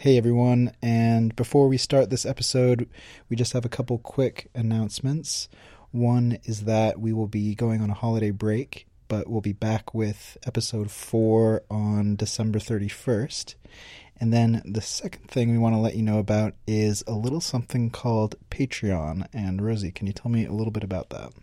Hey everyone, and before we start this episode, we just have a couple quick announcements. One is that we will be going on a holiday break, but we'll be back with episode 4 on December 31st. And then the second thing we want to let you know about is a little something called Patreon. And Rosie, can you tell me a little bit about that?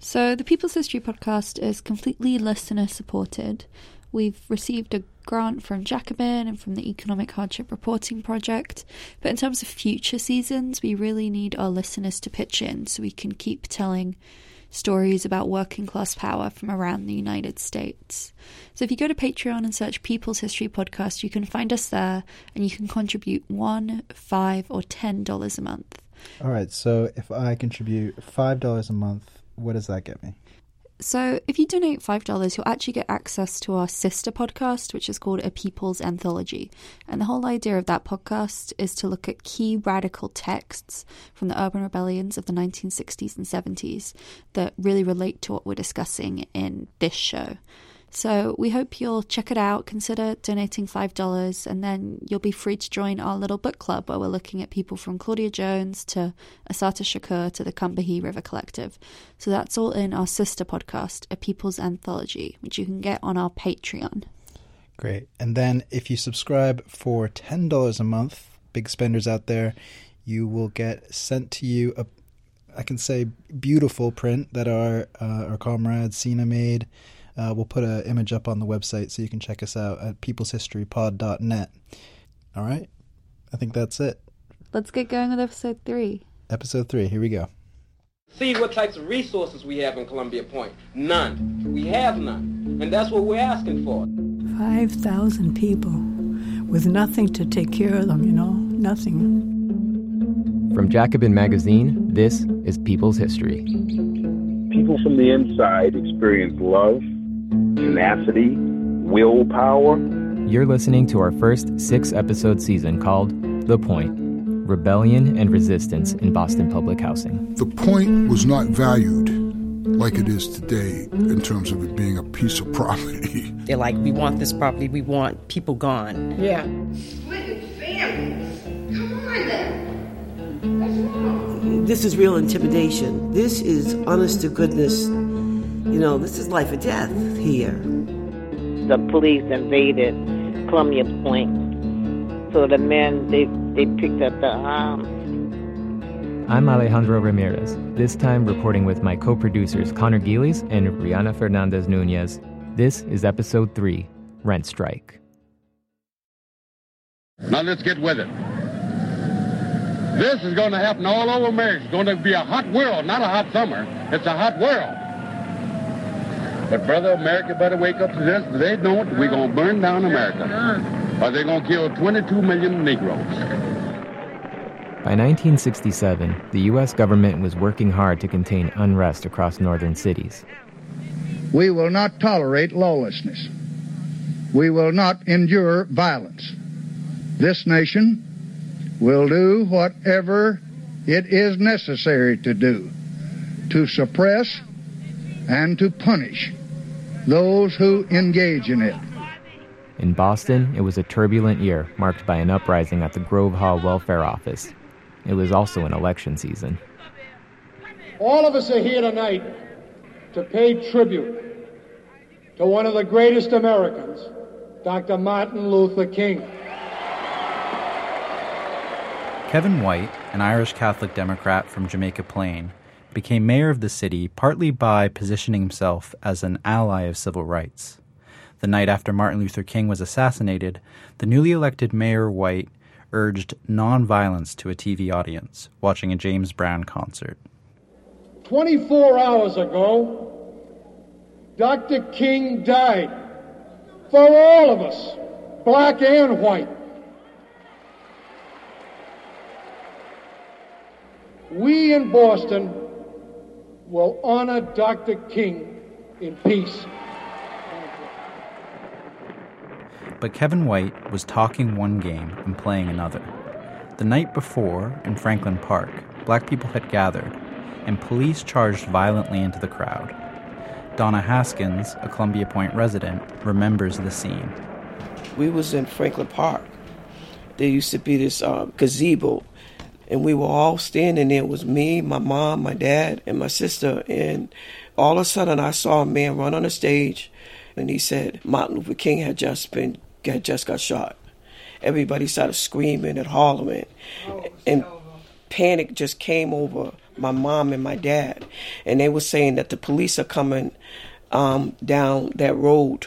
So, the People's History podcast is completely listener supported. We've received a grant from Jacobin and from the Economic Hardship Reporting Project. But in terms of future seasons, we really need our listeners to pitch in so we can keep telling stories about working class power from around the United States. So if you go to Patreon and search People's History Podcast, you can find us there and you can contribute one, five, or ten dollars a month. All right, so if I contribute five dollars a month, what does that get me? So, if you donate $5, you'll actually get access to our sister podcast, which is called A People's Anthology. And the whole idea of that podcast is to look at key radical texts from the urban rebellions of the 1960s and 70s that really relate to what we're discussing in this show. So we hope you'll check it out, consider donating $5, and then you'll be free to join our little book club where we're looking at people from Claudia Jones to Assata Shakur to the Combahee River Collective. So that's all in our sister podcast, A People's Anthology, which you can get on our Patreon. Great. And then if you subscribe for $10 a month, big spenders out there, you will get sent to you a I can say beautiful print that our uh, our comrade Sina made uh, we'll put an image up on the website so you can check us out at peopleshistorypod.net. All right. I think that's it. Let's get going with episode three. Episode three. Here we go. See what types of resources we have in Columbia Point. None. We have none. And that's what we're asking for. 5,000 people with nothing to take care of them, you know, nothing. From Jacobin Magazine, this is People's History. People from the inside experience love, tenacity, willpower. You're listening to our first six episode season called The Point Rebellion and Resistance in Boston Public Housing. The point was not valued like it is today in terms of it being a piece of property. They're like, we want this property, we want people gone. Yeah. Splitting families. Come on then. What's wrong? This is real intimidation. This is honest to goodness. You know, this is life or death here. The police invaded Columbia Point. So the men, they, they picked up the arms. I'm Alejandro Ramirez, this time reporting with my co producers Connor Gillies and Rihanna Fernandez Nunez. This is episode 3 Rent Strike. Now let's get with it. This is going to happen all over America. It's going to be a hot world, not a hot summer. It's a hot world. But, brother, America better wake up to this. If they don't, we're going to burn down America. Uh-huh. Or they're going to kill 22 million Negroes. By 1967, the U.S. government was working hard to contain unrest across northern cities. We will not tolerate lawlessness. We will not endure violence. This nation will do whatever it is necessary to do to suppress and to punish those who engage in it. In Boston, it was a turbulent year marked by an uprising at the Grove Hall Welfare Office. It was also an election season. All of us are here tonight to pay tribute to one of the greatest Americans, Dr. Martin Luther King. Kevin White, an Irish Catholic Democrat from Jamaica Plain, became mayor of the city partly by positioning himself as an ally of civil rights. The night after Martin Luther King was assassinated, the newly elected Mayor White urged nonviolence to a TV audience watching a James Brown concert. 24 hours ago, Dr. King died for all of us, black and white. We in Boston will honor Dr. King in peace. But Kevin White was talking one game and playing another. The night before, in Franklin Park, black people had gathered, and police charged violently into the crowd. Donna Haskins, a Columbia Point resident, remembers the scene. We was in Franklin Park, there used to be this uh, gazebo, and we were all standing there. It was me, my mom, my dad, and my sister. And all of a sudden, I saw a man run on the stage, and he said Martin Luther King had just been had just got shot. Everybody started screaming and hollering, and panic just came over my mom and my dad, and they were saying that the police are coming um, down that road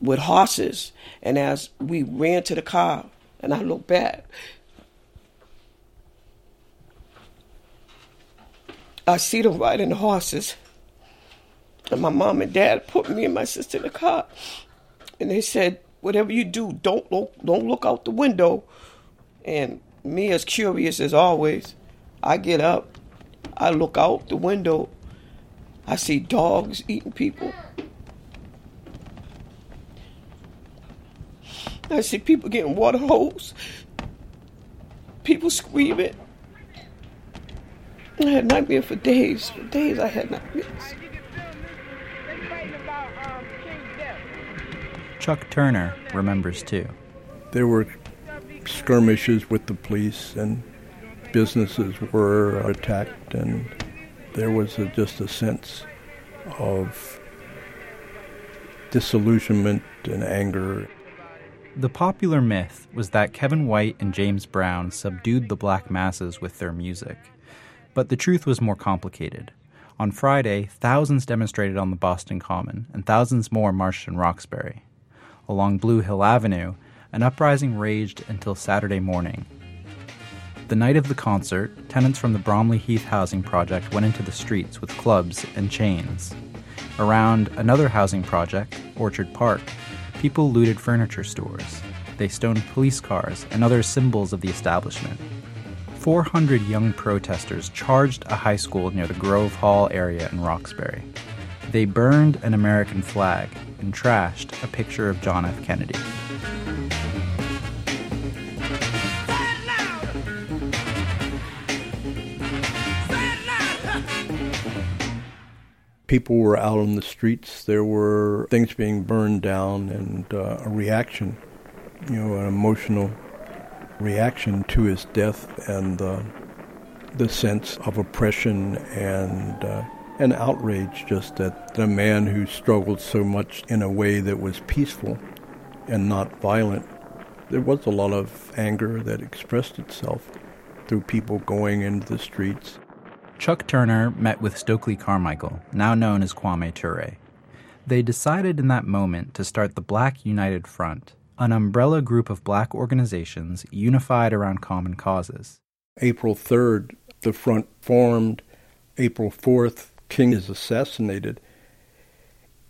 with horses. And as we ran to the car, and I looked back, I see them riding the horses. And my mom and dad put me and my sister in the car. And they said, whatever you do, don't look, don't look out the window. And me, as curious as always, I get up, I look out the window, I see dogs eating people. I see people getting water hose, people screaming. I had nightmares for days. For days, I had nightmares. Chuck Turner remembers too. There were skirmishes with the police, and businesses were attacked, and there was a, just a sense of disillusionment and anger. The popular myth was that Kevin White and James Brown subdued the black masses with their music. But the truth was more complicated. On Friday, thousands demonstrated on the Boston Common, and thousands more marched in Roxbury. Along Blue Hill Avenue, an uprising raged until Saturday morning. The night of the concert, tenants from the Bromley Heath housing project went into the streets with clubs and chains. Around another housing project, Orchard Park, people looted furniture stores. They stoned police cars and other symbols of the establishment. 400 young protesters charged a high school near the Grove Hall area in Roxbury. They burned an American flag and trashed a picture of John F. Kennedy. people were out on the streets. There were things being burned down and uh, a reaction, you know, an emotional reaction to his death and uh, the sense of oppression and uh, an outrage just that the man who struggled so much in a way that was peaceful and not violent. There was a lot of anger that expressed itself through people going into the streets. Chuck Turner met with Stokely Carmichael, now known as Kwame Ture. They decided in that moment to start the Black United Front, an umbrella group of black organizations unified around common causes. April 3rd, the front formed. April 4th, King is assassinated.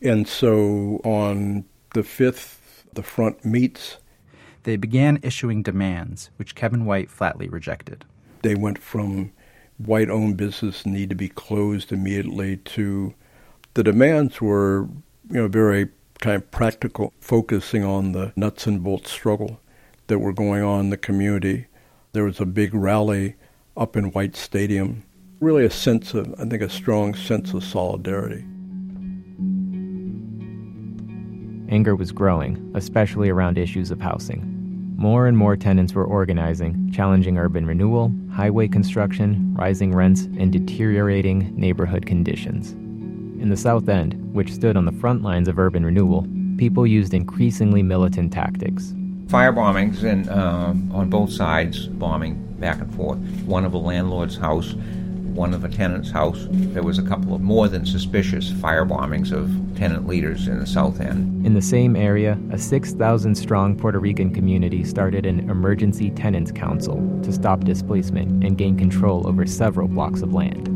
And so on the 5th, the front meets. They began issuing demands, which Kevin White flatly rejected. They went from white owned business need to be closed immediately to the demands were you know very kind of practical focusing on the nuts and bolts struggle that were going on in the community. There was a big rally up in white stadium. Really a sense of i think a strong sense of solidarity. Anger was growing especially around issues of housing. More and more tenants were organizing, challenging urban renewal, highway construction, rising rents, and deteriorating neighborhood conditions. In the South End, which stood on the front lines of urban renewal, people used increasingly militant tactics. Fire bombings and uh, on both sides, bombing back and forth. One of a landlord's house one of a tenant's house. There was a couple of more than suspicious fire bombings of tenant leaders in the South End. In the same area, a 6,000 strong Puerto Rican community started an emergency tenants council to stop displacement and gain control over several blocks of land.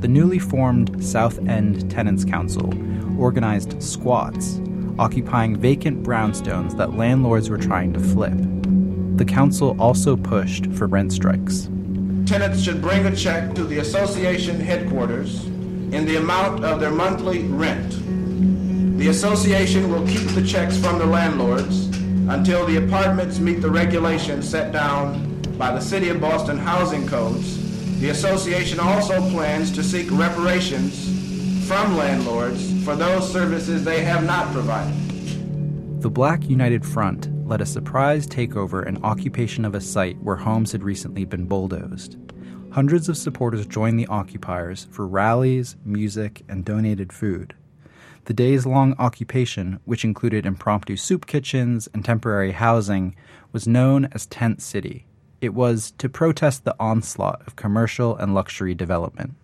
The newly formed South End Tenants Council organized squats occupying vacant brownstones that landlords were trying to flip. The council also pushed for rent strikes. Tenants should bring a check to the association headquarters in the amount of their monthly rent. The association will keep the checks from the landlords until the apartments meet the regulations set down by the City of Boston housing codes The association also plans to seek reparations from landlords for those services they have not provided. The Black United Front led a surprise takeover and occupation of a site where homes had recently been bulldozed. Hundreds of supporters joined the occupiers for rallies, music, and donated food. The days long occupation, which included impromptu soup kitchens and temporary housing, was known as Tent City. It was to protest the onslaught of commercial and luxury development.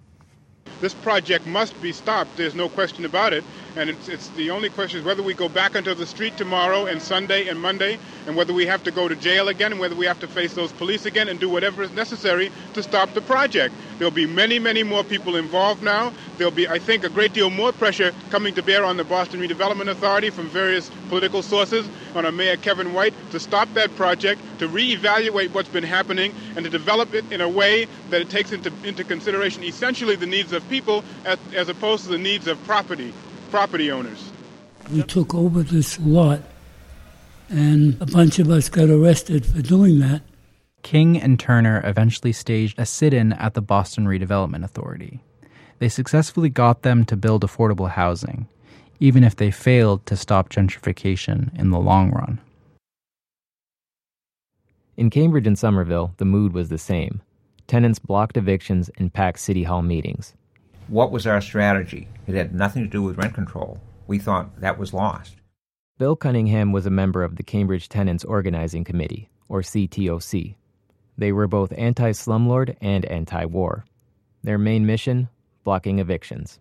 This project must be stopped. There's no question about it. And it's, it's, the only question is whether we go back onto the street tomorrow and Sunday and Monday, and whether we have to go to jail again, and whether we have to face those police again and do whatever is necessary to stop the project. There'll be many, many more people involved now. There'll be, I think, a great deal more pressure coming to bear on the Boston Redevelopment Authority from various political sources, on our Mayor Kevin White, to stop that project, to reevaluate what's been happening, and to develop it in a way that it takes into, into consideration essentially the needs of people as, as opposed to the needs of property property owners. We took over this lot, and a bunch of us got arrested for doing that. King and Turner eventually staged a sit in at the Boston Redevelopment Authority. They successfully got them to build affordable housing, even if they failed to stop gentrification in the long run. In Cambridge and Somerville, the mood was the same. Tenants blocked evictions and packed City Hall meetings. What was our strategy? It had nothing to do with rent control. We thought that was lost. Bill Cunningham was a member of the Cambridge Tenants Organizing Committee, or CTOC. They were both anti slumlord and anti war. Their main mission blocking evictions.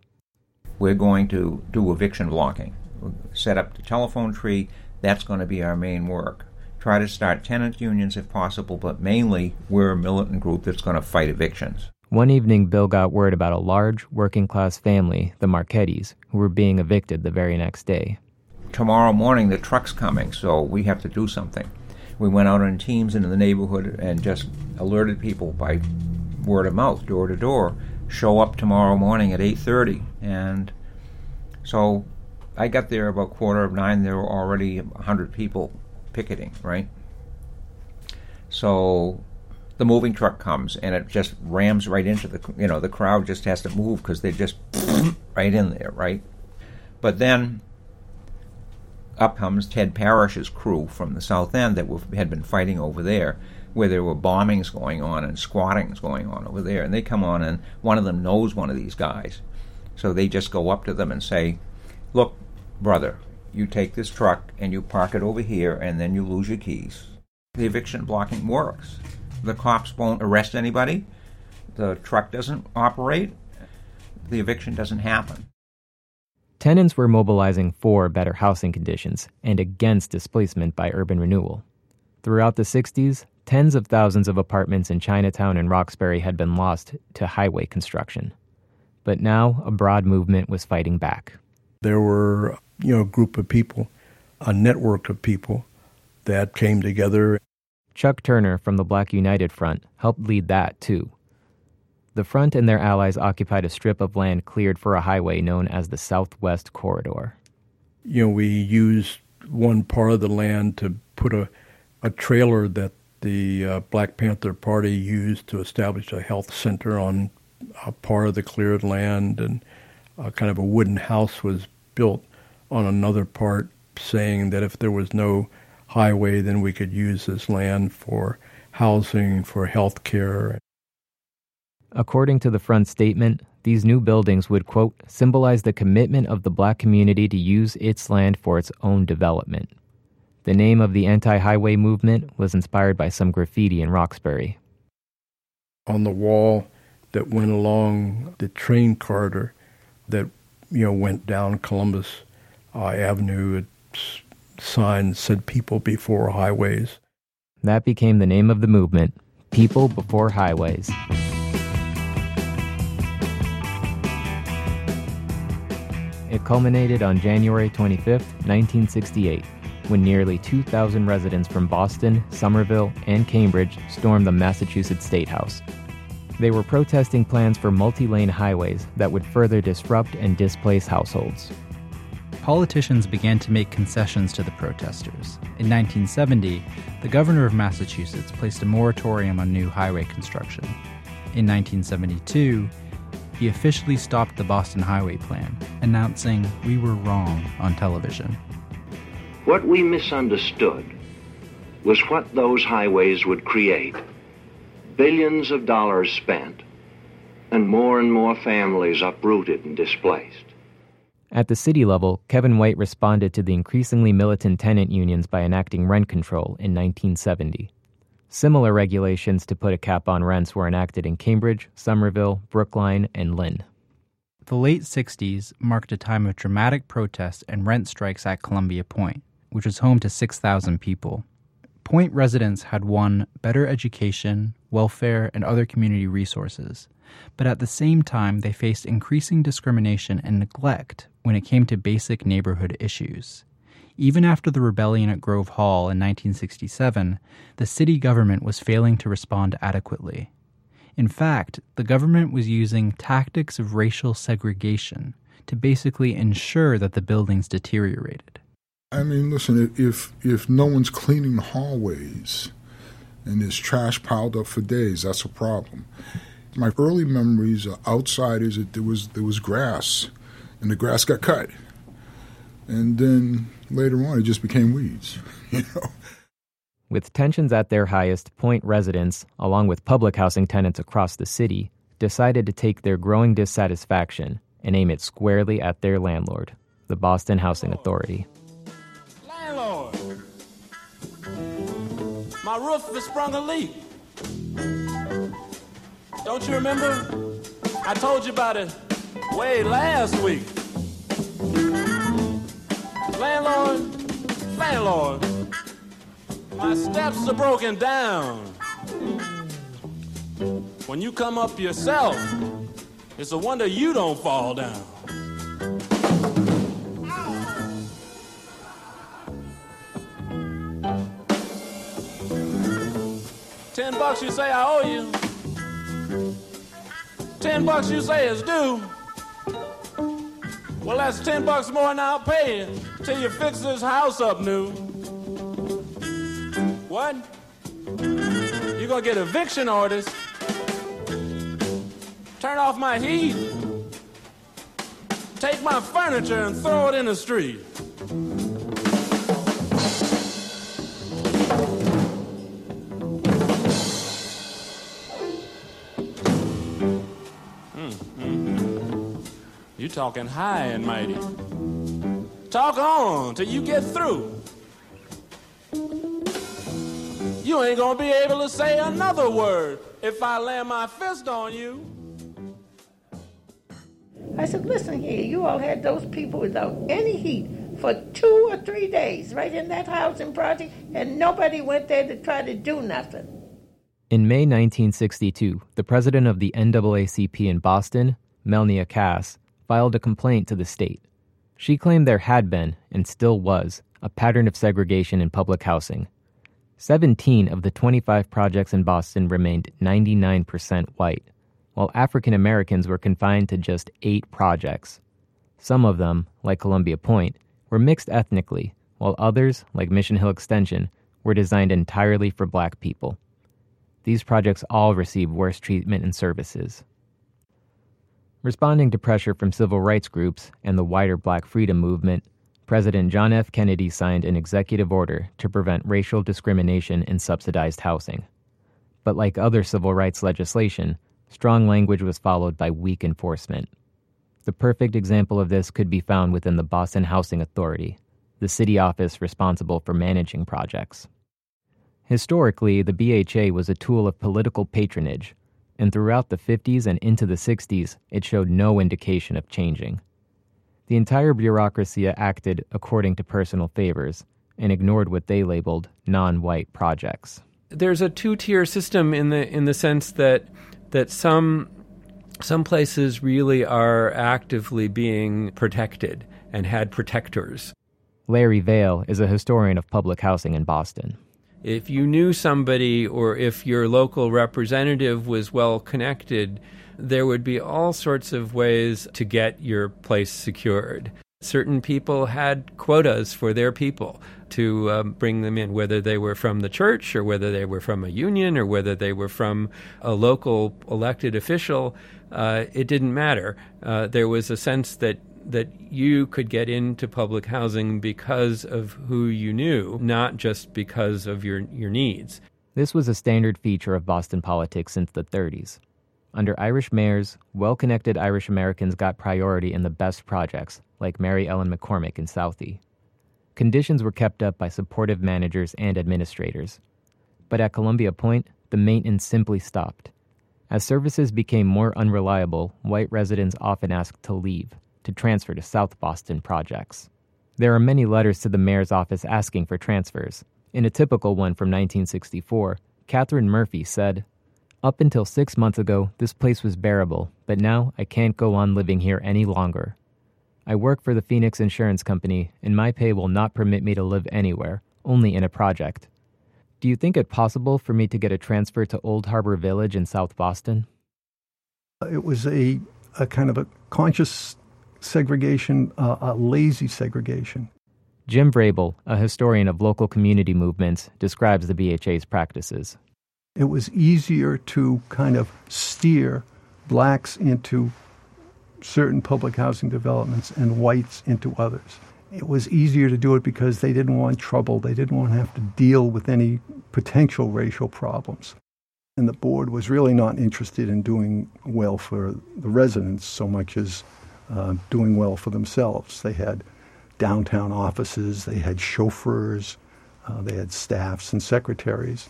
We're going to do eviction blocking. We'll set up the telephone tree. That's going to be our main work. Try to start tenant unions if possible, but mainly we're a militant group that's going to fight evictions. One evening, Bill got word about a large, working class family, the Marchettis, who were being evicted the very next day. Tomorrow morning, the truck's coming, so we have to do something. We went out on teams into the neighborhood and just alerted people by word of mouth, door to door, show up tomorrow morning at 8.30. And so I got there about quarter of nine. There were already 100 people picketing, right? So the moving truck comes and it just rams right into the you know the crowd just has to move because they're just right in there right? But then up comes ted parrish's crew from the south end that were, had been fighting over there where there were bombings going on and squattings going on over there. And they come on and one of them knows one of these guys. So they just go up to them and say look brother you take this truck and you park it over here and then you lose your keys the eviction blocking works the cops won't arrest anybody, the truck doesn't operate, the eviction doesn't happen. Tenants were mobilizing for better housing conditions and against displacement by urban renewal. Throughout the 60s, tens of thousands of apartments in Chinatown and Roxbury had been lost to highway construction. But now a broad movement was fighting back. There were, you know, a group of people, a network of people that came together Chuck Turner from the Black United Front helped lead that, too. The front and their allies occupied a strip of land cleared for a highway known as the Southwest Corridor. You know, we used one part of the land to put a, a trailer that the uh, Black Panther Party used to establish a health center on a part of the cleared land, and a kind of a wooden house was built on another part, saying that if there was no highway, then we could use this land for housing, for health care. According to the front statement, these new buildings would, quote, symbolize the commitment of the black community to use its land for its own development. The name of the anti highway movement was inspired by some graffiti in Roxbury. On the wall that went along the train corridor that you know went down Columbus uh, Avenue, it's signs said people before highways. That became the name of the movement People Before Highways. It culminated on January 25, 1968, when nearly 2,000 residents from Boston, Somerville, and Cambridge stormed the Massachusetts State House. They were protesting plans for multi lane highways that would further disrupt and displace households politicians began to make concessions to the protesters. In 1970, the governor of Massachusetts placed a moratorium on new highway construction. In 1972, he officially stopped the Boston Highway Plan, announcing we were wrong on television. What we misunderstood was what those highways would create billions of dollars spent, and more and more families uprooted and displaced. At the city level, Kevin White responded to the increasingly militant tenant unions by enacting rent control in 1970. Similar regulations to put a cap on rents were enacted in Cambridge, Somerville, Brookline, and Lynn. The late 60s marked a time of dramatic protest and rent strikes at Columbia Point, which was home to 6,000 people. Point residents had won better education, welfare, and other community resources, but at the same time they faced increasing discrimination and neglect when it came to basic neighborhood issues. Even after the rebellion at Grove Hall in 1967, the city government was failing to respond adequately. In fact, the government was using tactics of racial segregation to basically ensure that the buildings deteriorated. I mean, listen, if if no one's cleaning the hallways and there's trash piled up for days, that's a problem. My early memories outside is that there was there was grass, and the grass got cut, and then later on it just became weeds. You know. With tensions at their highest, Point residents, along with public housing tenants across the city, decided to take their growing dissatisfaction and aim it squarely at their landlord, the Boston Housing Authority. Landlord, my roof has sprung a leak. Don't you remember? I told you about it way last week. Landlord, landlord, my steps are broken down. When you come up yourself, it's a wonder you don't fall down. Ten bucks you say I owe you. Ten bucks you say is due. Well, that's ten bucks more than I'll pay you till you fix this house up new. What? You gonna get eviction orders? Turn off my heat. Take my furniture and throw it in the street. Talking high and mighty. Talk on till you get through. You ain't gonna be able to say another word if I land my fist on you. I said, listen here, you all had those people without any heat for two or three days right in that housing project, and nobody went there to try to do nothing. In May 1962, the president of the NAACP in Boston, Melnea Cass, filed a complaint to the state. She claimed there had been, and still was, a pattern of segregation in public housing. 17 of the 25 projects in Boston remained 99% white, while African Americans were confined to just eight projects. Some of them, like Columbia Point, were mixed ethnically, while others, like Mission Hill Extension, were designed entirely for black people. These projects all received worse treatment and services. Responding to pressure from civil rights groups and the wider black freedom movement, President John F. Kennedy signed an executive order to prevent racial discrimination in subsidized housing. But like other civil rights legislation, strong language was followed by weak enforcement. The perfect example of this could be found within the Boston Housing Authority, the city office responsible for managing projects. Historically, the BHA was a tool of political patronage, and throughout the 50s and into the 60s, it showed no indication of changing. The entire bureaucracy acted according to personal favors and ignored what they labeled non white projects. There's a two tier system in the, in the sense that, that some, some places really are actively being protected and had protectors. Larry Vale is a historian of public housing in Boston. If you knew somebody or if your local representative was well connected, there would be all sorts of ways to get your place secured. Certain people had quotas for their people to um, bring them in, whether they were from the church or whether they were from a union or whether they were from a local elected official. Uh, it didn't matter. Uh, there was a sense that that you could get into public housing because of who you knew, not just because of your, your needs. This was a standard feature of Boston politics since the 30s. Under Irish mayors, well connected Irish Americans got priority in the best projects, like Mary Ellen McCormick in Southie. Conditions were kept up by supportive managers and administrators. But at Columbia Point, the maintenance simply stopped. As services became more unreliable, white residents often asked to leave, to transfer to South Boston projects. There are many letters to the mayor's office asking for transfers. In a typical one from 1964, Catherine Murphy said, up until six months ago, this place was bearable, but now I can't go on living here any longer. I work for the Phoenix Insurance Company, and my pay will not permit me to live anywhere, only in a project. Do you think it possible for me to get a transfer to Old Harbor Village in South Boston? It was a, a kind of a conscious segregation, uh, a lazy segregation. Jim Vrabel, a historian of local community movements, describes the BHA's practices. It was easier to kind of steer blacks into certain public housing developments and whites into others. It was easier to do it because they didn't want trouble. They didn't want to have to deal with any potential racial problems. And the board was really not interested in doing well for the residents so much as uh, doing well for themselves. They had downtown offices, they had chauffeurs, uh, they had staffs and secretaries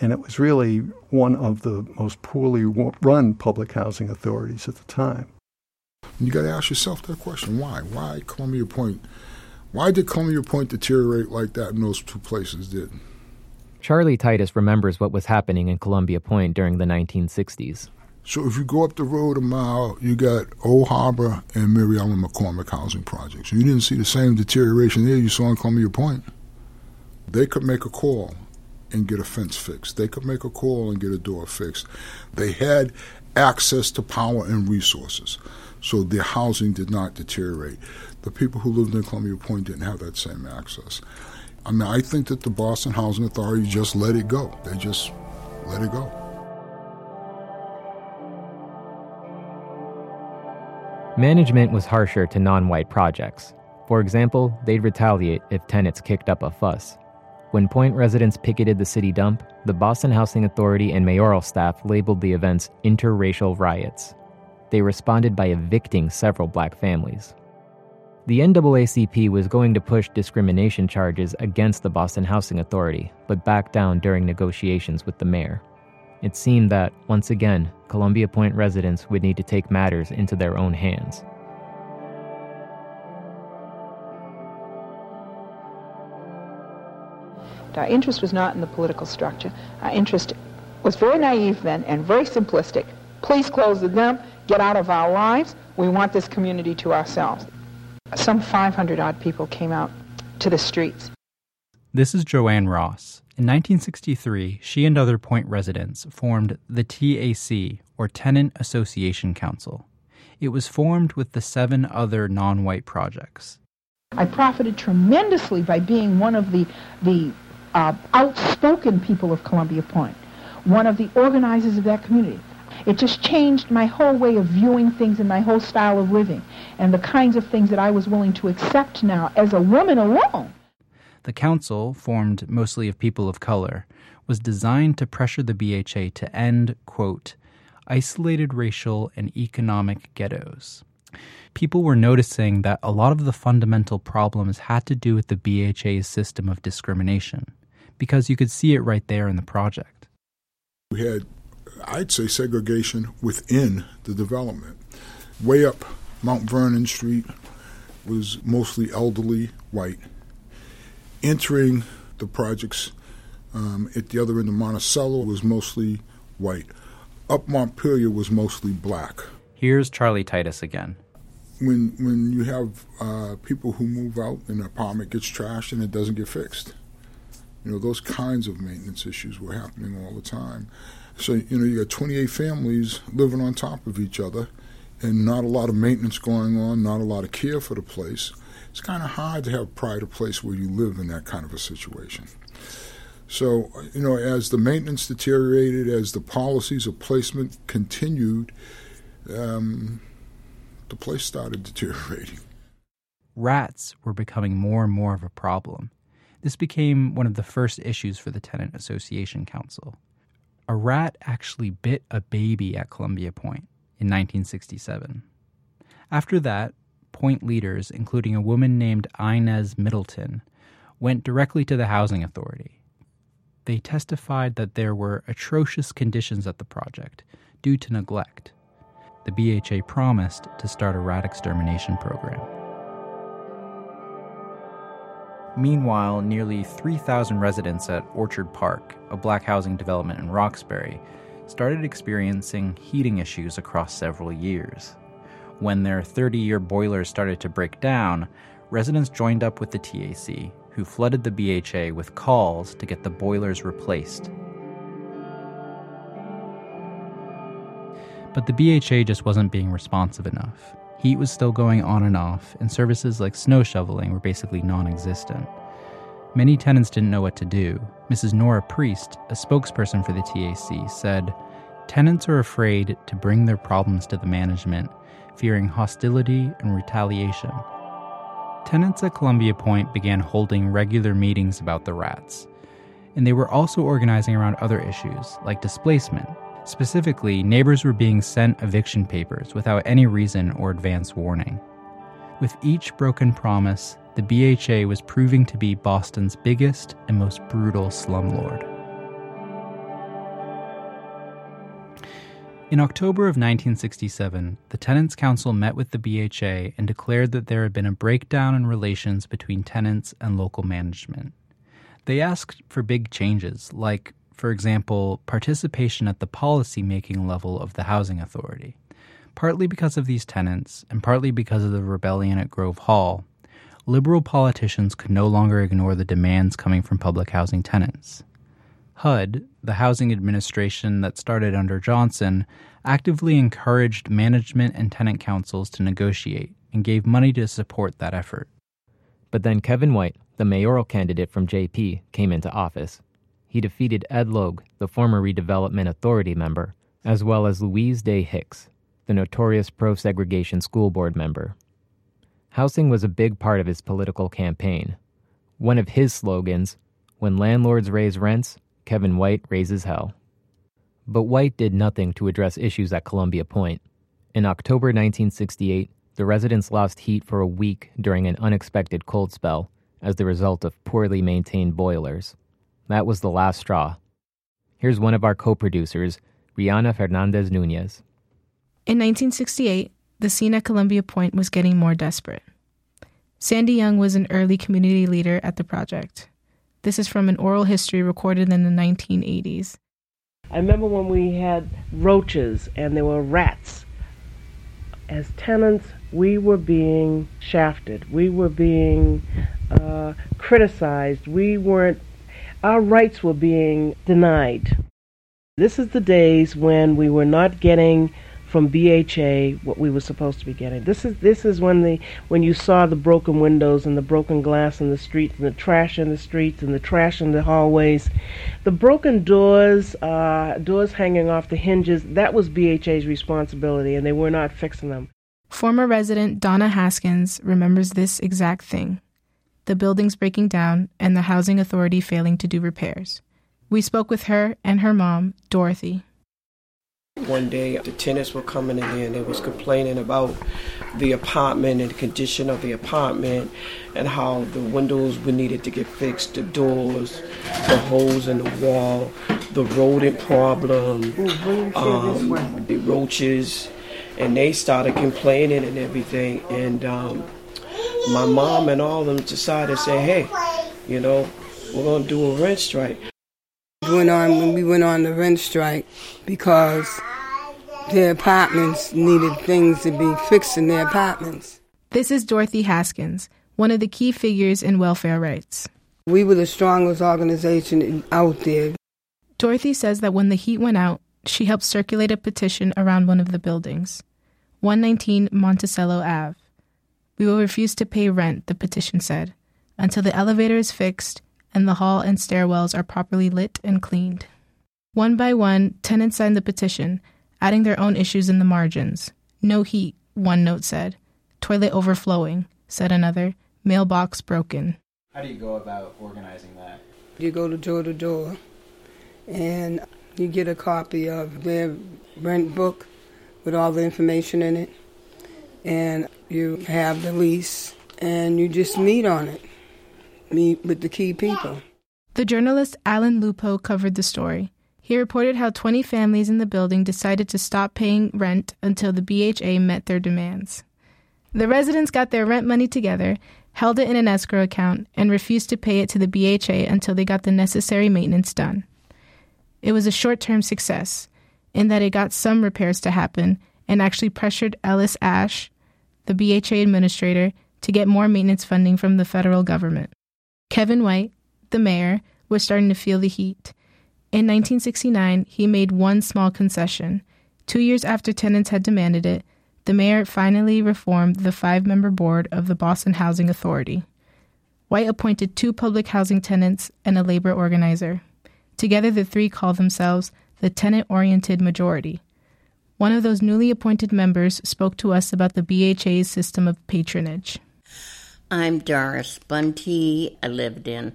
and it was really one of the most poorly run public housing authorities at the time. You got to ask yourself that question: Why? Why Columbia Point? Why did Columbia Point deteriorate like that, and those two places did? Charlie Titus remembers what was happening in Columbia Point during the 1960s. So if you go up the road a mile, you got Old Harbor and Mary Ellen McCormick housing projects. You didn't see the same deterioration there you saw in Columbia Point. They could make a call and get a fence fixed. They could make a call and get a door fixed. They had access to power and resources, so their housing did not deteriorate. The people who lived in Columbia Point didn't have that same access. I mean, I think that the Boston Housing Authority just let it go. They just let it go. Management was harsher to non white projects. For example, they'd retaliate if tenants kicked up a fuss. When Point residents picketed the city dump, the Boston Housing Authority and mayoral staff labeled the events interracial riots. They responded by evicting several black families. The NAACP was going to push discrimination charges against the Boston Housing Authority, but backed down during negotiations with the mayor. It seemed that, once again, Columbia Point residents would need to take matters into their own hands. Our interest was not in the political structure. Our interest was very naive then and very simplistic. Please close the dump, get out of our lives. We want this community to ourselves. Some 500 odd people came out to the streets. This is Joanne Ross. In 1963, she and other Point residents formed the TAC, or Tenant Association Council. It was formed with the seven other non white projects. I profited tremendously by being one of the, the uh, outspoken people of Columbia Point, one of the organizers of that community. It just changed my whole way of viewing things and my whole style of living and the kinds of things that I was willing to accept now as a woman alone. The council, formed mostly of people of color, was designed to pressure the BHA to end, quote, isolated racial and economic ghettos. People were noticing that a lot of the fundamental problems had to do with the BHA's system of discrimination because you could see it right there in the project. We had, I'd say, segregation within the development. Way up Mount Vernon Street was mostly elderly white. Entering the projects um, at the other end of Monticello was mostly white. Up Montpelier was mostly black. Here's Charlie Titus again. When when you have uh, people who move out and the apartment gets trashed and it doesn't get fixed, you know, those kinds of maintenance issues were happening all the time. So, you know, you got 28 families living on top of each other and not a lot of maintenance going on, not a lot of care for the place, it's kind of hard to have pride of place where you live in that kind of a situation. So, you know, as the maintenance deteriorated, as the policies of placement continued, um, the place started deteriorating. Rats were becoming more and more of a problem. This became one of the first issues for the Tenant Association Council. A rat actually bit a baby at Columbia Point in 1967. After that, Point leaders, including a woman named Inez Middleton, went directly to the Housing Authority. They testified that there were atrocious conditions at the project due to neglect. The BHA promised to start a rat extermination program. Meanwhile, nearly 3,000 residents at Orchard Park, a black housing development in Roxbury, started experiencing heating issues across several years. When their 30 year boilers started to break down, residents joined up with the TAC, who flooded the BHA with calls to get the boilers replaced. But the BHA just wasn't being responsive enough. Heat was still going on and off, and services like snow shoveling were basically non existent. Many tenants didn't know what to do. Mrs. Nora Priest, a spokesperson for the TAC, said tenants are afraid to bring their problems to the management, fearing hostility and retaliation. Tenants at Columbia Point began holding regular meetings about the rats, and they were also organizing around other issues like displacement Specifically, neighbors were being sent eviction papers without any reason or advance warning. With each broken promise, the BHA was proving to be Boston's biggest and most brutal slumlord. In October of 1967, the Tenants Council met with the BHA and declared that there had been a breakdown in relations between tenants and local management. They asked for big changes, like for example, participation at the policy making level of the housing authority. Partly because of these tenants, and partly because of the rebellion at Grove Hall, liberal politicians could no longer ignore the demands coming from public housing tenants. HUD, the housing administration that started under Johnson, actively encouraged management and tenant councils to negotiate and gave money to support that effort. But then Kevin White, the mayoral candidate from JP, came into office he defeated Ed Logue, the former Redevelopment Authority member, as well as Louise Day Hicks, the notorious pro segregation school board member. Housing was a big part of his political campaign. One of his slogans when landlords raise rents, Kevin White raises hell. But White did nothing to address issues at Columbia Point. In October 1968, the residents lost heat for a week during an unexpected cold spell as the result of poorly maintained boilers. That was the last straw. Here's one of our co producers, Rihanna Fernandez Nunez. In 1968, the scene at Columbia Point was getting more desperate. Sandy Young was an early community leader at the project. This is from an oral history recorded in the 1980s. I remember when we had roaches and there were rats. As tenants, we were being shafted. We were being uh, criticized. We weren't our rights were being denied. This is the days when we were not getting from BHA what we were supposed to be getting. This is this is when the when you saw the broken windows and the broken glass in the streets and the trash in the streets and the trash in the hallways, the broken doors, uh, doors hanging off the hinges. That was BHA's responsibility, and they were not fixing them. Former resident Donna Haskins remembers this exact thing the buildings breaking down, and the housing authority failing to do repairs. We spoke with her and her mom, Dorothy. One day, the tenants were coming in and they was complaining about the apartment and the condition of the apartment and how the windows were needed to get fixed, the doors, the holes in the wall, the rodent problem, um, the roaches, and they started complaining and everything. And um, my mom and all of them decided to say, hey, you know, we're going to do a rent strike. We went on when we went on the rent strike because their apartments needed things to be fixed in their apartments. This is Dorothy Haskins, one of the key figures in welfare rights. We were the strongest organization out there. Dorothy says that when the heat went out, she helped circulate a petition around one of the buildings. 119 Monticello Ave. We will refuse to pay rent, the petition said, until the elevator is fixed and the hall and stairwells are properly lit and cleaned. One by one, tenants signed the petition, adding their own issues in the margins. No heat, one note said. Toilet overflowing, said another. Mailbox broken. How do you go about organizing that? You go to door to door and you get a copy of their rent book with all the information in it. And you have the lease and you just meet on it. Meet with the key people. The journalist Alan Lupo covered the story. He reported how 20 families in the building decided to stop paying rent until the BHA met their demands. The residents got their rent money together, held it in an escrow account, and refused to pay it to the BHA until they got the necessary maintenance done. It was a short term success, in that it got some repairs to happen and actually pressured Ellis Ash, the BHA administrator, to get more maintenance funding from the federal government. Kevin White, the mayor, was starting to feel the heat. In 1969, he made one small concession. Two years after tenants had demanded it, the mayor finally reformed the five member board of the Boston Housing Authority. White appointed two public housing tenants and a labor organizer. Together, the three call themselves the Tenant Oriented Majority. One of those newly appointed members spoke to us about the BHA's system of patronage. I'm Doris Bunte. I lived in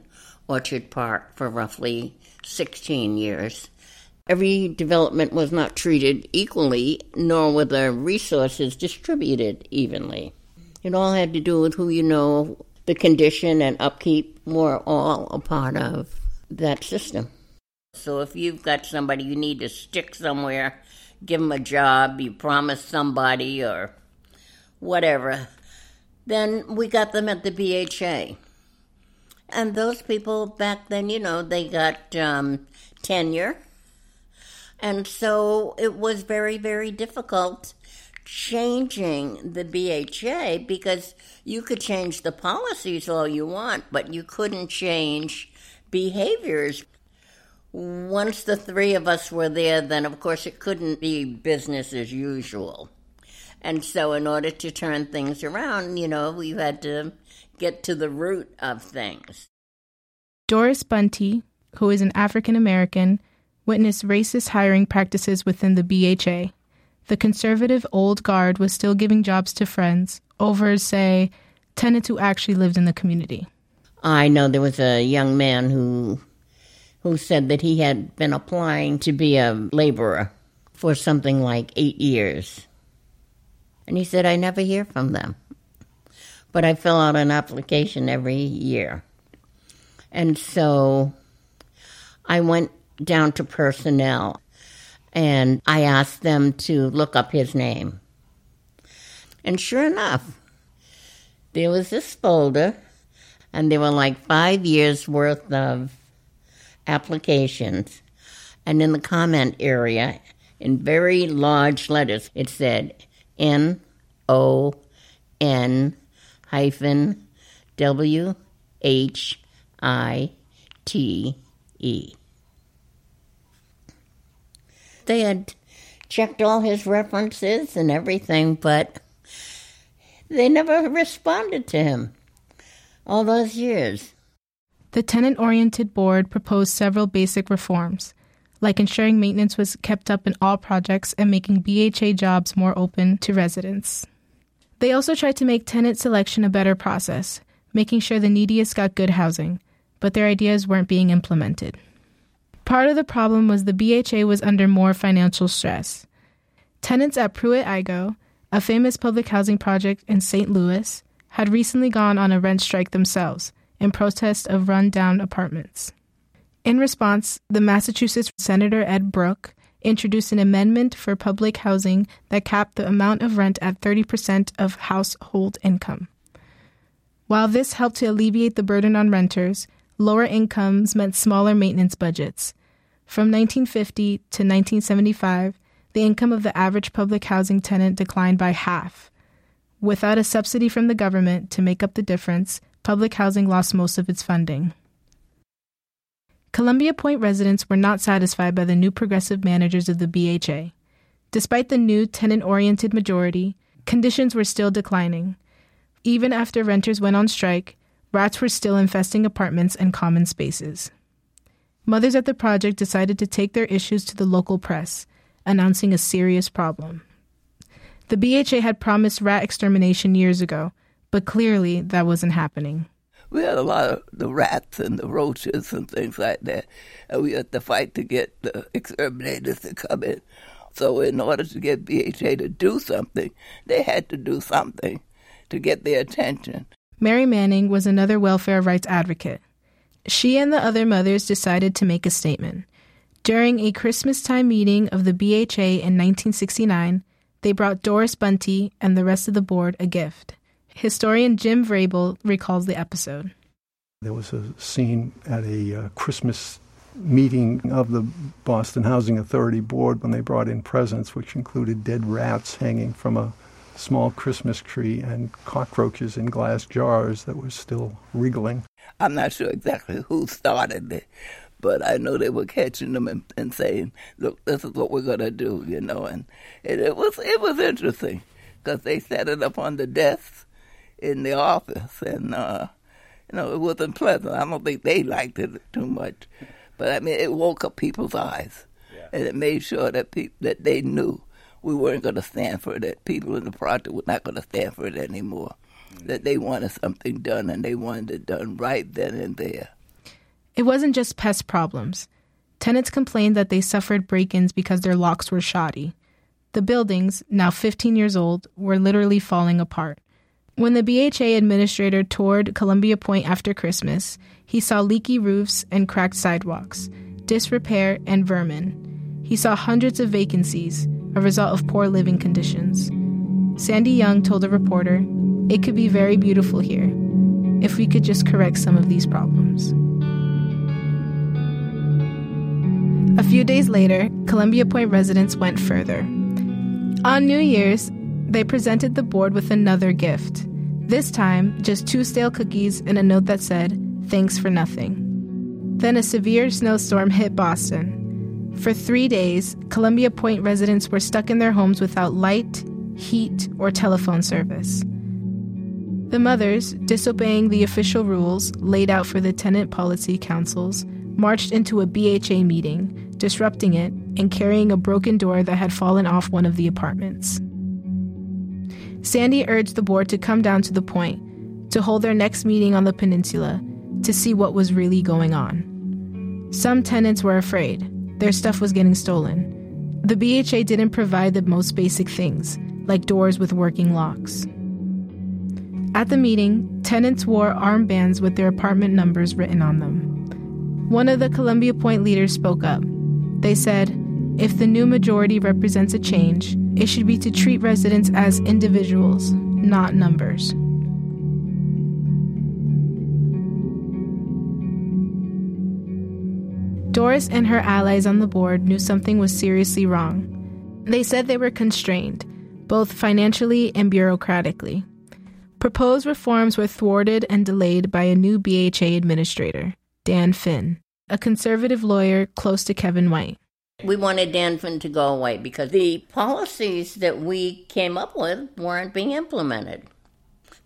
Orchard Park for roughly 16 years. Every development was not treated equally, nor were the resources distributed evenly. It all had to do with who you know, the condition and upkeep were all a part of that system. So if you've got somebody you need to stick somewhere, give them a job, you promise somebody or whatever, then we got them at the BHA. And those people back then, you know, they got um, tenure. And so it was very, very difficult changing the BHA because you could change the policies all you want, but you couldn't change behaviors. Once the three of us were there, then of course it couldn't be business as usual. And so, in order to turn things around, you know, we've had to get to the root of things. Doris Bunte, who is an African American, witnessed racist hiring practices within the BHA. The conservative old guard was still giving jobs to friends over, say, tenants who actually lived in the community. I know there was a young man who who said that he had been applying to be a laborer for something like 8 years. And he said I never hear from them. But I fill out an application every year. And so I went down to personnel and I asked them to look up his name. And sure enough, there was this folder, and there were like five years worth of applications. And in the comment area, in very large letters, it said N O N hyphen W H I T E. They had checked all his references and everything, but they never responded to him all those years. The tenant oriented board proposed several basic reforms, like ensuring maintenance was kept up in all projects and making BHA jobs more open to residents. They also tried to make tenant selection a better process, making sure the neediest got good housing, but their ideas weren't being implemented. Part of the problem was the BHA was under more financial stress. Tenants at Pruitt-Igoe, a famous public housing project in St. Louis, had recently gone on a rent strike themselves in protest of run down apartments. In response, the Massachusetts Senator Ed Brooke introduced an amendment for public housing that capped the amount of rent at 30% of household income. While this helped to alleviate the burden on renters, lower incomes meant smaller maintenance budgets. From 1950 to 1975, the income of the average public housing tenant declined by half. Without a subsidy from the government to make up the difference, public housing lost most of its funding. Columbia Point residents were not satisfied by the new progressive managers of the BHA. Despite the new tenant oriented majority, conditions were still declining. Even after renters went on strike, rats were still infesting apartments and common spaces. Mothers at the project decided to take their issues to the local press, announcing a serious problem. The BHA had promised rat extermination years ago, but clearly that wasn't happening. We had a lot of the rats and the roaches and things like that, and we had to fight to get the exterminators to come in. So, in order to get BHA to do something, they had to do something to get their attention. Mary Manning was another welfare rights advocate. She and the other mothers decided to make a statement. During a Christmas time meeting of the BHA in 1969, they brought Doris Bunte and the rest of the board a gift. Historian Jim Vrabel recalls the episode. There was a scene at a uh, Christmas meeting of the Boston Housing Authority board when they brought in presents, which included dead rats hanging from a small Christmas tree and cockroaches in glass jars that were still wriggling. I'm not sure exactly who started it, but I know they were catching them and, and saying, "Look, this is what we're gonna do," you know. And it, it was it was interesting because they set it up on the desk in the office, and uh, you know it wasn't pleasant. I don't think they liked it too much, but I mean it woke up people's eyes, yeah. and it made sure that pe- that they knew we weren't going to stand for it. That people in the project were not going to stand for it anymore. Mm-hmm. That they wanted something done, and they wanted it done right then and there. It wasn't just pest problems. Tenants complained that they suffered break ins because their locks were shoddy. The buildings, now 15 years old, were literally falling apart. When the BHA administrator toured Columbia Point after Christmas, he saw leaky roofs and cracked sidewalks, disrepair, and vermin. He saw hundreds of vacancies, a result of poor living conditions. Sandy Young told a reporter, It could be very beautiful here if we could just correct some of these problems. A few days later, Columbia Point residents went further. On New Year's, they presented the board with another gift. This time, just two stale cookies and a note that said, Thanks for nothing. Then a severe snowstorm hit Boston. For three days, Columbia Point residents were stuck in their homes without light, heat, or telephone service. The mothers, disobeying the official rules laid out for the tenant policy councils, marched into a BHA meeting disrupting it, and carrying a broken door that had fallen off one of the apartments. Sandy urged the board to come down to the point, to hold their next meeting on the peninsula, to see what was really going on. Some tenants were afraid. Their stuff was getting stolen. The BHA didn't provide the most basic things, like doors with working locks. At the meeting, tenants wore armbands with their apartment numbers written on them. One of the Columbia Point leaders spoke up. They said, if the new majority represents a change, it should be to treat residents as individuals, not numbers. Doris and her allies on the board knew something was seriously wrong. They said they were constrained, both financially and bureaucratically. Proposed reforms were thwarted and delayed by a new BHA administrator, Dan Finn a conservative lawyer close to Kevin White. We wanted Dan Finn to go away because the policies that we came up with weren't being implemented.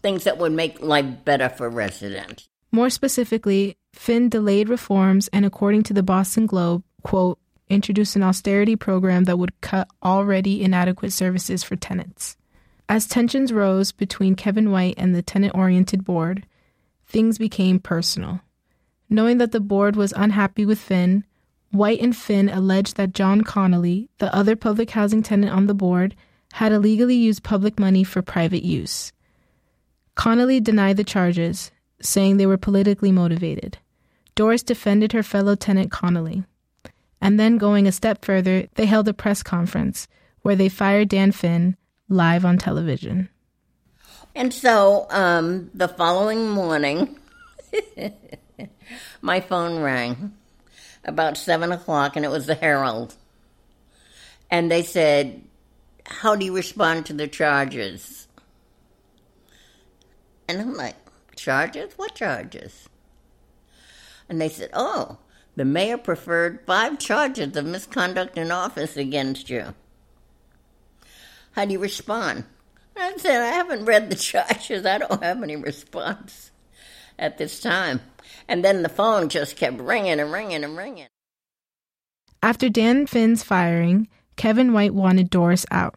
Things that would make life better for residents. More specifically, Finn delayed reforms and, according to the Boston Globe, quote, introduced an austerity program that would cut already inadequate services for tenants. As tensions rose between Kevin White and the tenant oriented board, things became personal. Knowing that the board was unhappy with Finn, White and Finn alleged that John Connolly, the other public housing tenant on the board, had illegally used public money for private use. Connolly denied the charges, saying they were politically motivated. Doris defended her fellow tenant Connolly. And then, going a step further, they held a press conference where they fired Dan Finn live on television. And so um, the following morning, my phone rang about seven o'clock, and it was the Herald. And they said, How do you respond to the charges? And I'm like, Charges? What charges? And they said, Oh, the mayor preferred five charges of misconduct in office against you. How do you respond? I said, I haven't read the charges. I don't have any response at this time. And then the phone just kept ringing and ringing and ringing. After Dan Finn's firing, Kevin White wanted Doris out,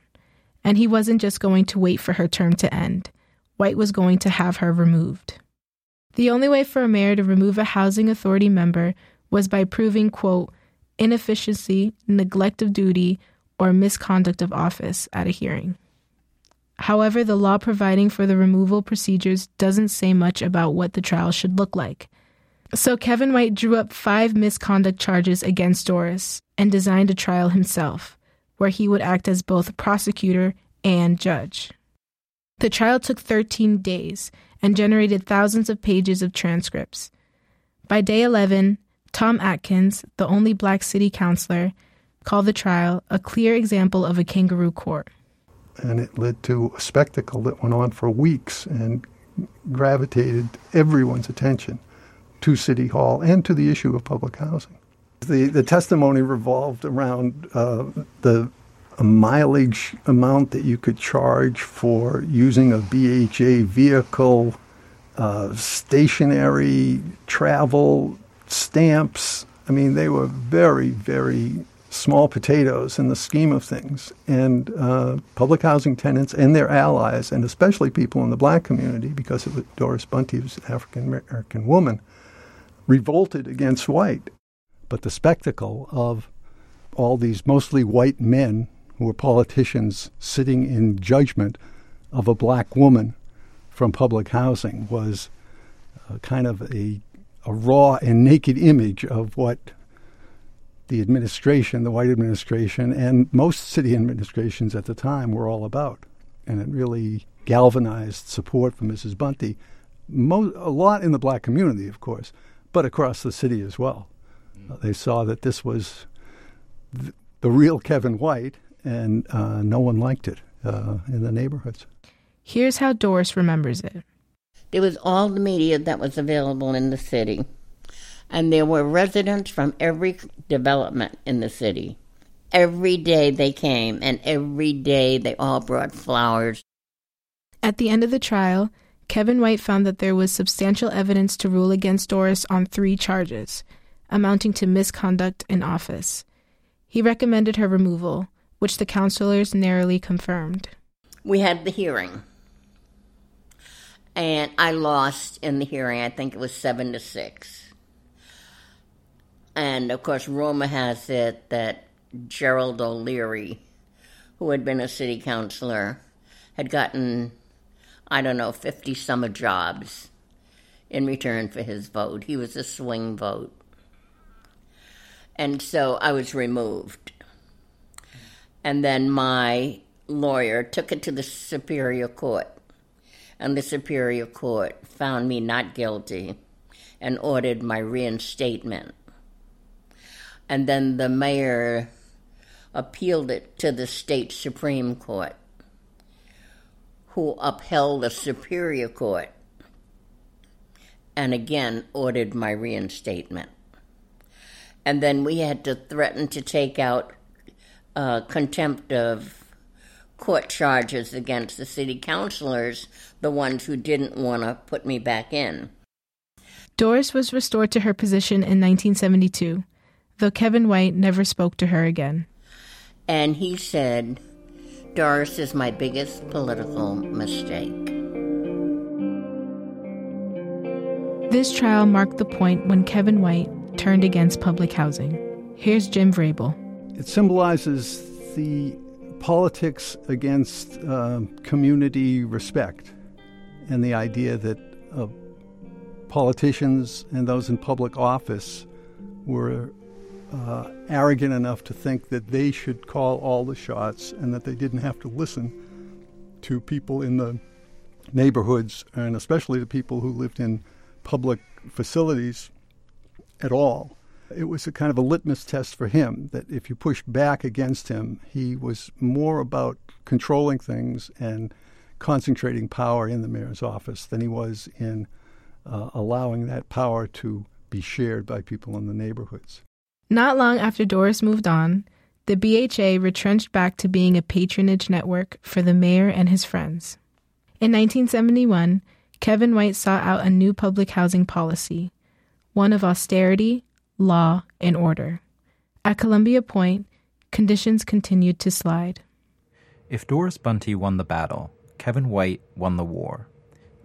and he wasn't just going to wait for her term to end. White was going to have her removed. The only way for a mayor to remove a housing authority member was by proving, quote, inefficiency, neglect of duty, or misconduct of office at a hearing. However, the law providing for the removal procedures doesn't say much about what the trial should look like. So Kevin White drew up five misconduct charges against Doris and designed a trial himself, where he would act as both prosecutor and judge. The trial took 13 days and generated thousands of pages of transcripts. By day 11, Tom Atkins, the only black city councilor, called the trial a clear example of a kangaroo court. And it led to a spectacle that went on for weeks and gravitated everyone's attention to City Hall and to the issue of public housing. The, the testimony revolved around uh, the mileage amount that you could charge for using a BHA vehicle, uh, stationary travel, stamps. I mean, they were very, very small potatoes in the scheme of things. And uh, public housing tenants and their allies, and especially people in the black community, because was Doris Bunte was an African American woman, revolted against white. But the spectacle of all these mostly white men who were politicians sitting in judgment of a black woman from public housing was uh, kind of a, a raw and naked image of what the administration, the white administration, and most city administrations at the time were all about. And it really galvanized support for Mrs. Bunte, mo- a lot in the black community, of course, but across the city as well. Uh, they saw that this was th- the real Kevin White, and uh, no one liked it uh, in the neighborhoods. Here's how Doris remembers it. There was all the media that was available in the city and there were residents from every development in the city. Every day they came, and every day they all brought flowers. At the end of the trial, Kevin White found that there was substantial evidence to rule against Doris on three charges, amounting to misconduct in office. He recommended her removal, which the counselors narrowly confirmed. We had the hearing, and I lost in the hearing. I think it was seven to six. And of course, rumor has it that Gerald O'Leary, who had been a city councilor, had gotten, I don't know, 50 summer jobs in return for his vote. He was a swing vote. And so I was removed. And then my lawyer took it to the Superior Court. And the Superior Court found me not guilty and ordered my reinstatement and then the mayor appealed it to the state Supreme Court, who upheld the Superior Court and again ordered my reinstatement. And then we had to threaten to take out uh, contempt of court charges against the city councilors, the ones who didn't want to put me back in. Doris was restored to her position in 1972 though Kevin White never spoke to her again. And he said, Doris is my biggest political mistake. This trial marked the point when Kevin White turned against public housing. Here's Jim Vrabel. It symbolizes the politics against uh, community respect and the idea that uh, politicians and those in public office were uh, arrogant enough to think that they should call all the shots and that they didn't have to listen to people in the neighborhoods and especially the people who lived in public facilities at all. It was a kind of a litmus test for him that if you pushed back against him, he was more about controlling things and concentrating power in the mayor's office than he was in uh, allowing that power to be shared by people in the neighborhoods. Not long after Doris moved on, the BHA retrenched back to being a patronage network for the mayor and his friends. In 1971, Kevin White sought out a new public housing policy, one of austerity, law, and order. At Columbia Point, conditions continued to slide. If Doris Bunte won the battle, Kevin White won the war.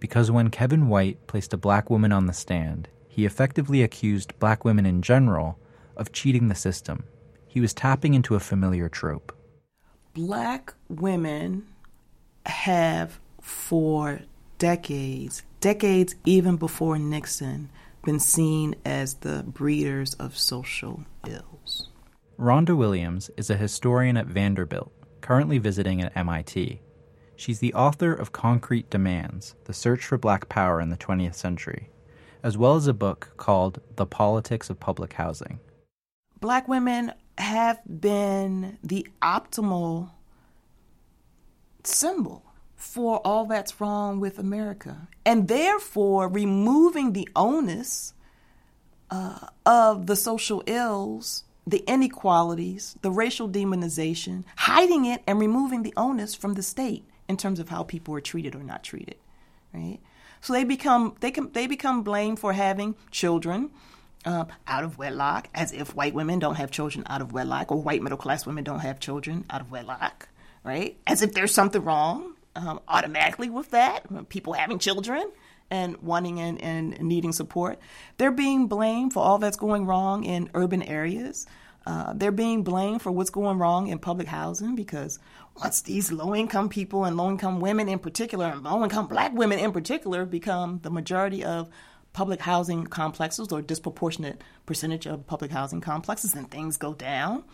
Because when Kevin White placed a black woman on the stand, he effectively accused black women in general of cheating the system. He was tapping into a familiar trope. Black women have, for decades, decades even before Nixon, been seen as the breeders of social ills. Rhonda Williams is a historian at Vanderbilt, currently visiting at MIT. She's the author of Concrete Demands The Search for Black Power in the 20th Century, as well as a book called The Politics of Public Housing. Black women have been the optimal symbol for all that's wrong with America. And therefore, removing the onus uh, of the social ills, the inequalities, the racial demonization, hiding it and removing the onus from the state in terms of how people are treated or not treated, right? So they become they can they become blamed for having children uh, out of wedlock, as if white women don't have children out of wedlock, or white middle class women don't have children out of wedlock, right? As if there's something wrong um, automatically with that. People having children and wanting and, and needing support. They're being blamed for all that's going wrong in urban areas. Uh, they're being blamed for what's going wrong in public housing because once these low income people and low income women in particular, and low income black women in particular, become the majority of public housing complexes or disproportionate percentage of public housing complexes, and things go down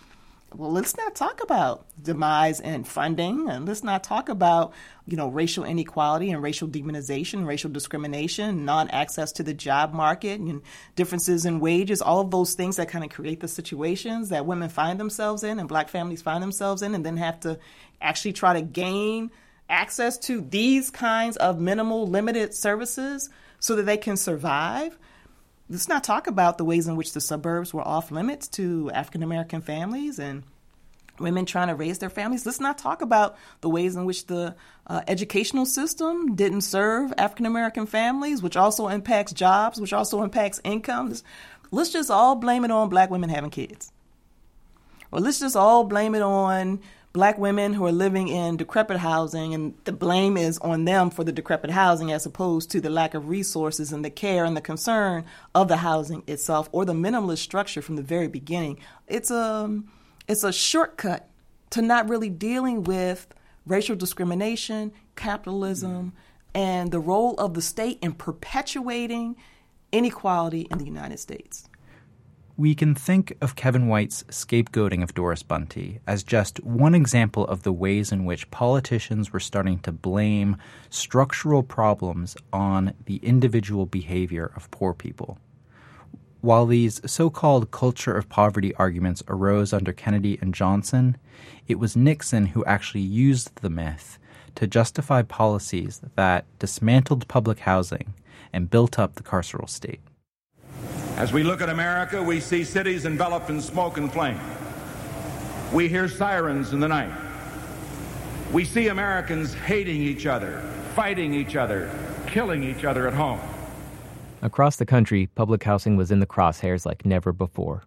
well, let's not talk about demise and funding, and let's not talk about you know racial inequality and racial demonization, racial discrimination, non-access to the job market, and differences in wages. All of those things that kind of create the situations that women find themselves in and Black families find themselves in, and then have to actually try to gain access to these kinds of minimal, limited services so that they can survive let's not talk about the ways in which the suburbs were off limits to African American families and women trying to raise their families. Let's not talk about the ways in which the uh, educational system didn't serve African American families, which also impacts jobs, which also impacts incomes. Let's just all blame it on black women having kids. Or let's just all blame it on black women who are living in decrepit housing, and the blame is on them for the decrepit housing as opposed to the lack of resources and the care and the concern of the housing itself or the minimalist structure from the very beginning. It's a, it's a shortcut to not really dealing with racial discrimination, capitalism, and the role of the state in perpetuating inequality in the United States we can think of Kevin White's scapegoating of Doris Bunte as just one example of the ways in which politicians were starting to blame structural problems on the individual behavior of poor people. While these so called culture of poverty arguments arose under Kennedy and Johnson, it was Nixon who actually used the myth to justify policies that dismantled public housing and built up the carceral state. As we look at America, we see cities enveloped in smoke and flame. We hear sirens in the night. We see Americans hating each other, fighting each other, killing each other at home. Across the country, public housing was in the crosshairs like never before.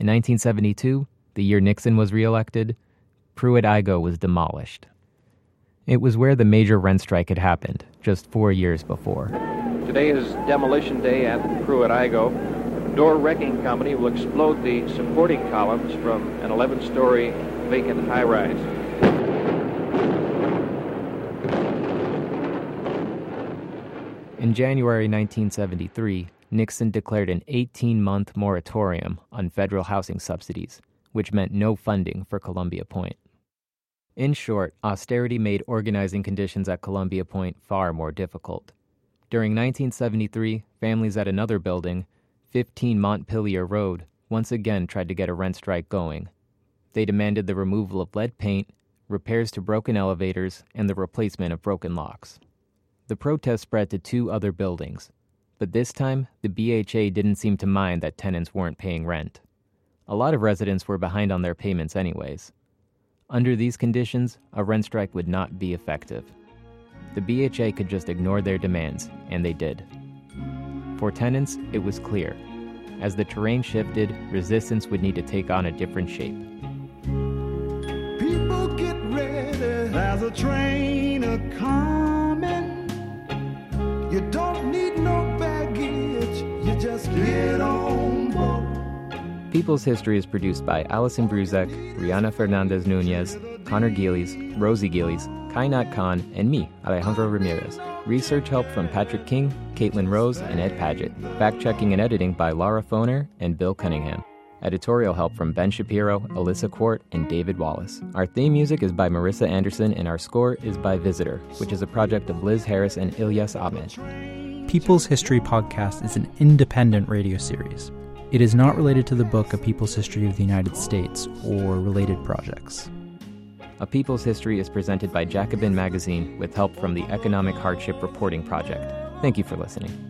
In 1972, the year Nixon was reelected, Pruitt-Igoe was demolished. It was where the major rent strike had happened, just four years before. Today is demolition day at Pruitt-Igoe. Door Wrecking Company will explode the supporting columns from an 11-story vacant high-rise. In January 1973, Nixon declared an 18 month moratorium on federal housing subsidies, which meant no funding for Columbia Point. In short, austerity made organizing conditions at Columbia Point far more difficult. During 1973, families at another building, 15 Montpelier Road, once again tried to get a rent strike going. They demanded the removal of lead paint, repairs to broken elevators, and the replacement of broken locks. The protest spread to two other buildings, but this time the BHA didn't seem to mind that tenants weren't paying rent. A lot of residents were behind on their payments, anyways. Under these conditions, a rent strike would not be effective. The BHA could just ignore their demands, and they did. For tenants, it was clear. As the terrain shifted, resistance would need to take on a different shape. People get ready, there's a train a coming. You don't need no baggage, you just get on. People's History is produced by Allison Bruzek, Rihanna Fernandez Nunez, Connor Gillies, Rosie Gillies, Kainat Khan, and me, Alejandro Ramirez. Research help from Patrick King, Caitlin Rose, and Ed Paget. Fact checking and editing by Laura Foner and Bill Cunningham. Editorial help from Ben Shapiro, Alyssa Quart, and David Wallace. Our theme music is by Marissa Anderson, and our score is by Visitor, which is a project of Liz Harris and Ilyas Ahmed. People's History Podcast is an independent radio series. It is not related to the book A People's History of the United States or related projects. A People's History is presented by Jacobin Magazine with help from the Economic Hardship Reporting Project. Thank you for listening.